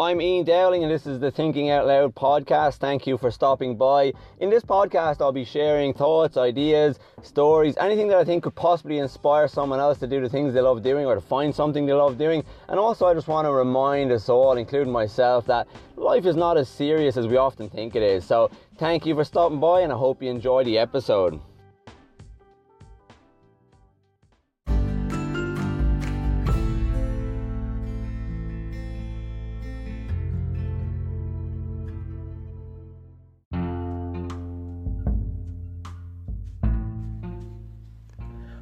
I'm Ian Dowling, and this is the Thinking Out Loud podcast. Thank you for stopping by. In this podcast, I'll be sharing thoughts, ideas, stories, anything that I think could possibly inspire someone else to do the things they love doing or to find something they love doing. And also, I just want to remind us all, including myself, that life is not as serious as we often think it is. So, thank you for stopping by, and I hope you enjoy the episode.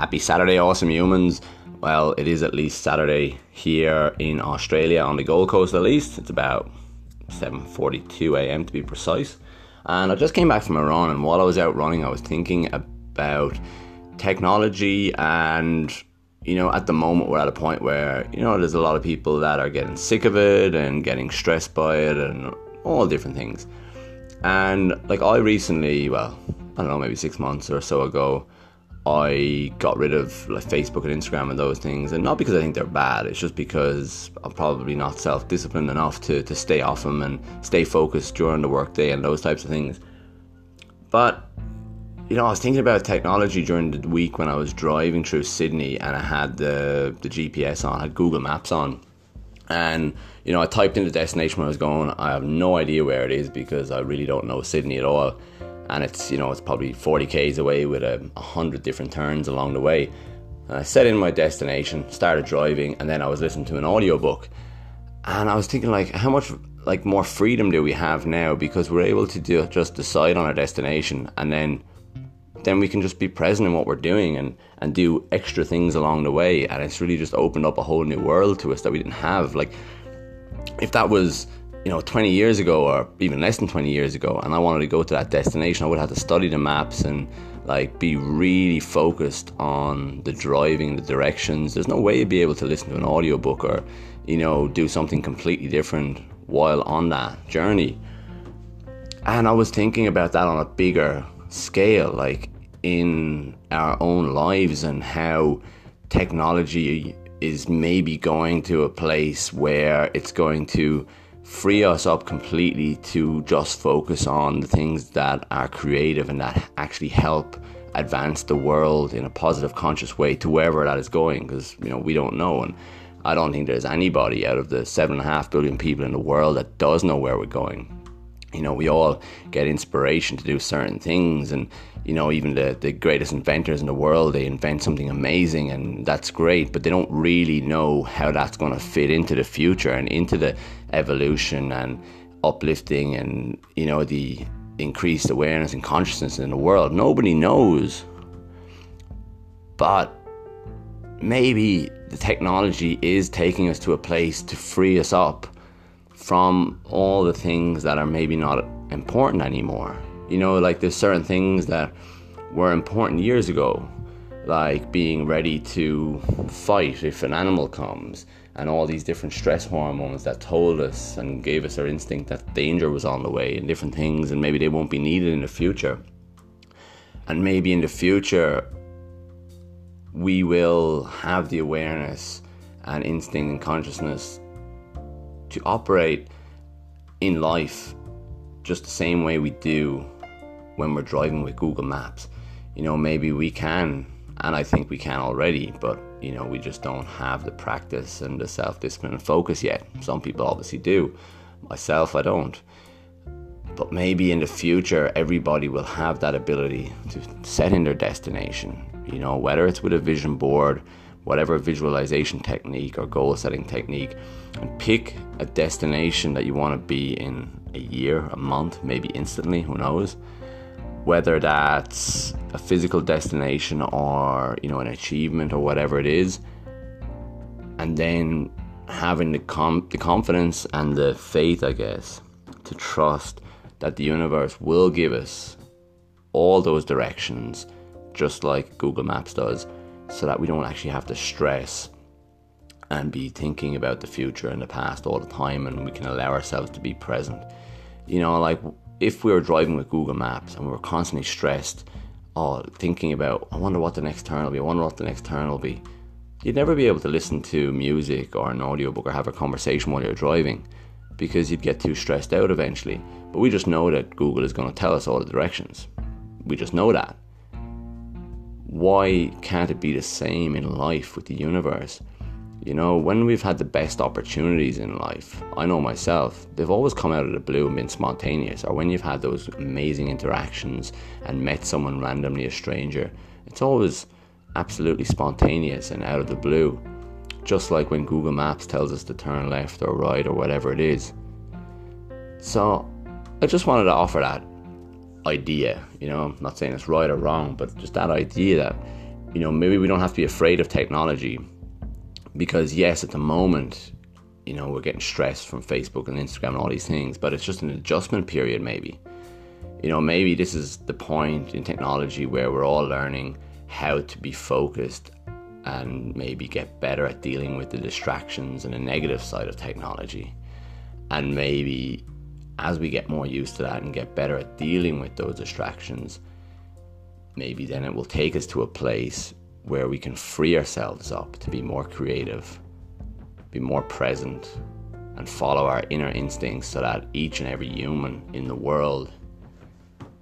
Happy Saturday, awesome humans. Well, it is at least Saturday here in Australia on the Gold Coast at least. It's about 7:42 a.m. to be precise. And I just came back from a run and while I was out running, I was thinking about technology and you know, at the moment we're at a point where, you know, there's a lot of people that are getting sick of it and getting stressed by it and all different things. And like I recently, well, I don't know, maybe 6 months or so ago, I got rid of like Facebook and Instagram and those things, and not because I think they're bad. It's just because I'm probably not self-disciplined enough to to stay off them and stay focused during the workday and those types of things. But you know, I was thinking about technology during the week when I was driving through Sydney and I had the the GPS on, I had Google Maps on, and you know, I typed in the destination where I was going. I have no idea where it is because I really don't know Sydney at all and it's you know it's probably 40 k's away with a hundred different turns along the way. And I set in my destination, started driving, and then I was listening to an audiobook, and I was thinking like how much like more freedom do we have now? Because we're able to do just decide on our destination and then then we can just be present in what we're doing and and do extra things along the way. And it's really just opened up a whole new world to us that we didn't have. Like if that was you know 20 years ago or even less than 20 years ago and I wanted to go to that destination I would have to study the maps and like be really focused on the driving the directions. There's no way you'd be able to listen to an audiobook or you know do something completely different while on that journey. And I was thinking about that on a bigger scale like in our own lives and how technology is maybe going to a place where it's going to free us up completely to just focus on the things that are creative and that actually help advance the world in a positive conscious way to wherever that is going because you know we don't know. And I don't think there's anybody out of the seven and a half billion people in the world that does know where we're going you know we all get inspiration to do certain things and you know even the, the greatest inventors in the world they invent something amazing and that's great but they don't really know how that's going to fit into the future and into the evolution and uplifting and you know the increased awareness and consciousness in the world. Nobody knows. But maybe the technology is taking us to a place to free us up from all the things that are maybe not important anymore. You know, like there's certain things that were important years ago, like being ready to fight if an animal comes, and all these different stress hormones that told us and gave us our instinct that danger was on the way, and different things, and maybe they won't be needed in the future. And maybe in the future, we will have the awareness and instinct and consciousness to operate in life just the same way we do when we're driving with Google Maps. You know, maybe we can, and I think we can already, but you know, we just don't have the practice and the self discipline and focus yet. Some people obviously do. Myself, I don't. But maybe in the future, everybody will have that ability to set in their destination. You know, whether it's with a vision board, whatever visualization technique or goal setting technique and pick a destination that you want to be in a year, a month, maybe instantly, who knows. Whether that's a physical destination or, you know, an achievement or whatever it is. And then having the com- the confidence and the faith, I guess, to trust that the universe will give us all those directions just like Google Maps does so that we don't actually have to stress and be thinking about the future and the past all the time and we can allow ourselves to be present. You know, like if we were driving with Google Maps and we were constantly stressed, oh, thinking about, I wonder what the next turn will be, I wonder what the next turn will be, you'd never be able to listen to music or an audiobook or have a conversation while you're driving because you'd get too stressed out eventually. But we just know that Google is going to tell us all the directions. We just know that. Why can't it be the same in life with the universe? You know, when we've had the best opportunities in life, I know myself, they've always come out of the blue and been spontaneous. Or when you've had those amazing interactions and met someone randomly, a stranger, it's always absolutely spontaneous and out of the blue. Just like when Google Maps tells us to turn left or right or whatever it is. So I just wanted to offer that idea, you know, I'm not saying it's right or wrong, but just that idea that, you know, maybe we don't have to be afraid of technology because yes, at the moment, you know, we're getting stressed from Facebook and Instagram and all these things, but it's just an adjustment period, maybe. You know, maybe this is the point in technology where we're all learning how to be focused and maybe get better at dealing with the distractions and the negative side of technology. And maybe as we get more used to that and get better at dealing with those distractions, maybe then it will take us to a place where we can free ourselves up to be more creative, be more present, and follow our inner instincts so that each and every human in the world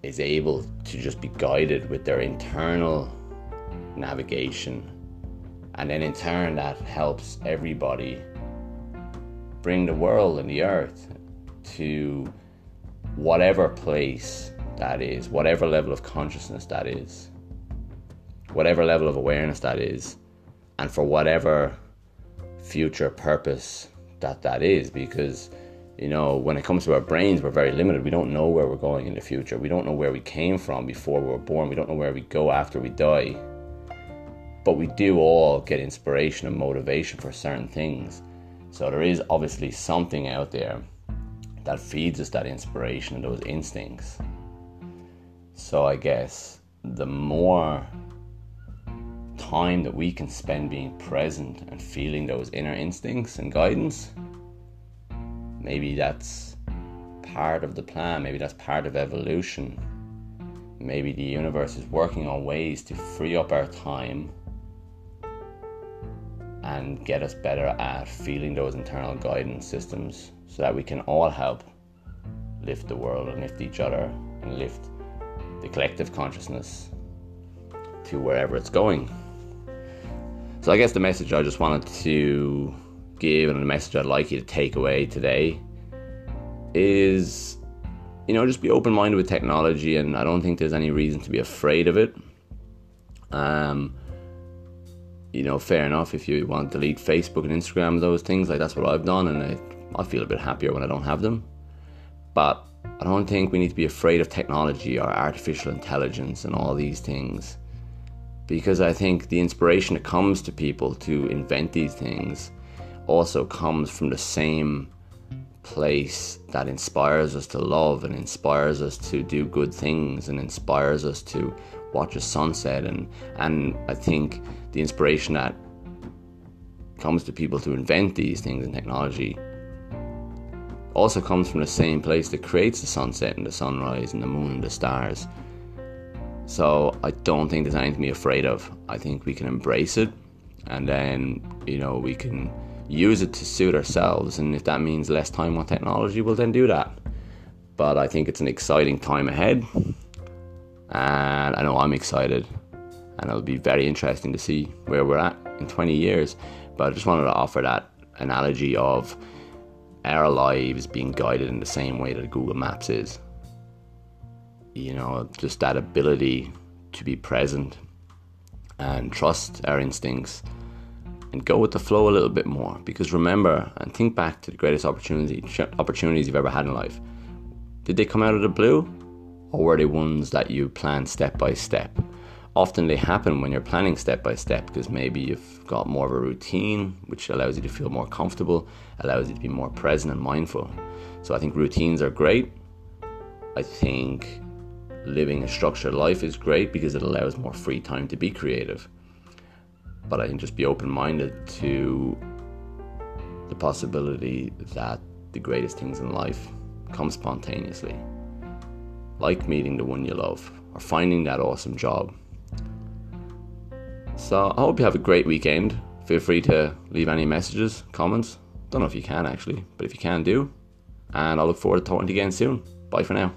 is able to just be guided with their internal navigation. And then in turn, that helps everybody bring the world and the earth to whatever place that is, whatever level of consciousness that is whatever level of awareness that is, and for whatever future purpose that that is, because you know, when it comes to our brains, we're very limited. We don't know where we're going in the future. We don't know where we came from before we were born. We don't know where we go after we die. But we do all get inspiration and motivation for certain things. So there is obviously something out there that feeds us that inspiration and those instincts. So I guess the more time that we can spend being present and feeling those inner instincts and guidance, maybe that's part of the plan, maybe that's part of evolution. Maybe the universe is working on ways to free up our time and get us better at feeling those internal guidance systems so that we can all help lift the world and lift each other and lift the collective consciousness to wherever it's going. So I guess the message I just wanted to give and the message I'd like you to take away today is you know just be open minded with technology and I don't think there's any reason to be afraid of it. Um you know, fair enough if you want to delete Facebook and Instagram those things, like that's what I've done and I, I feel a bit happier when I don't have them. But I don't think we need to be afraid of technology or artificial intelligence and all these things because I think the inspiration that comes to people to invent these things also comes from the same place that inspires us to love and inspires us to do good things and inspires us to watch a sunset and and I think the inspiration that comes to people to invent these things in technology also comes from the same place that creates the sunset and the sunrise and the moon and the stars so I don't think there's anything to be afraid of. I think we can embrace it and then, you know, we can use it to suit ourselves. And if that means less time on technology, we'll then do that. But I think it's an exciting time ahead. And I know I'm excited. And it'll be very interesting to see where we're at in 20 years. But I just wanted to offer that analogy of our lives being guided in the same way that Google Maps is you know, just that ability to be present and trust our instincts and go with the flow a little bit more. Because remember and think back to the greatest opportunity, opportunities you've ever had in life. Did they come out of the blue, or were they ones that you planned step by step? Often they happen when you're planning step by step because maybe you've got more of a routine, which allows you to feel more comfortable, allows you to be more present and mindful. So I think routines are great. I think living a structured life is great because it allows more free time to be creative. But I can just be open minded to the possibility that the greatest things in life come spontaneously. Like meeting the one you love or finding that awesome job. So I hope you have a great weekend. Feel free to leave any messages, comments. Don't know if you can actually, but if you can, do. and I look forward to talking to you again soon. Bye for now.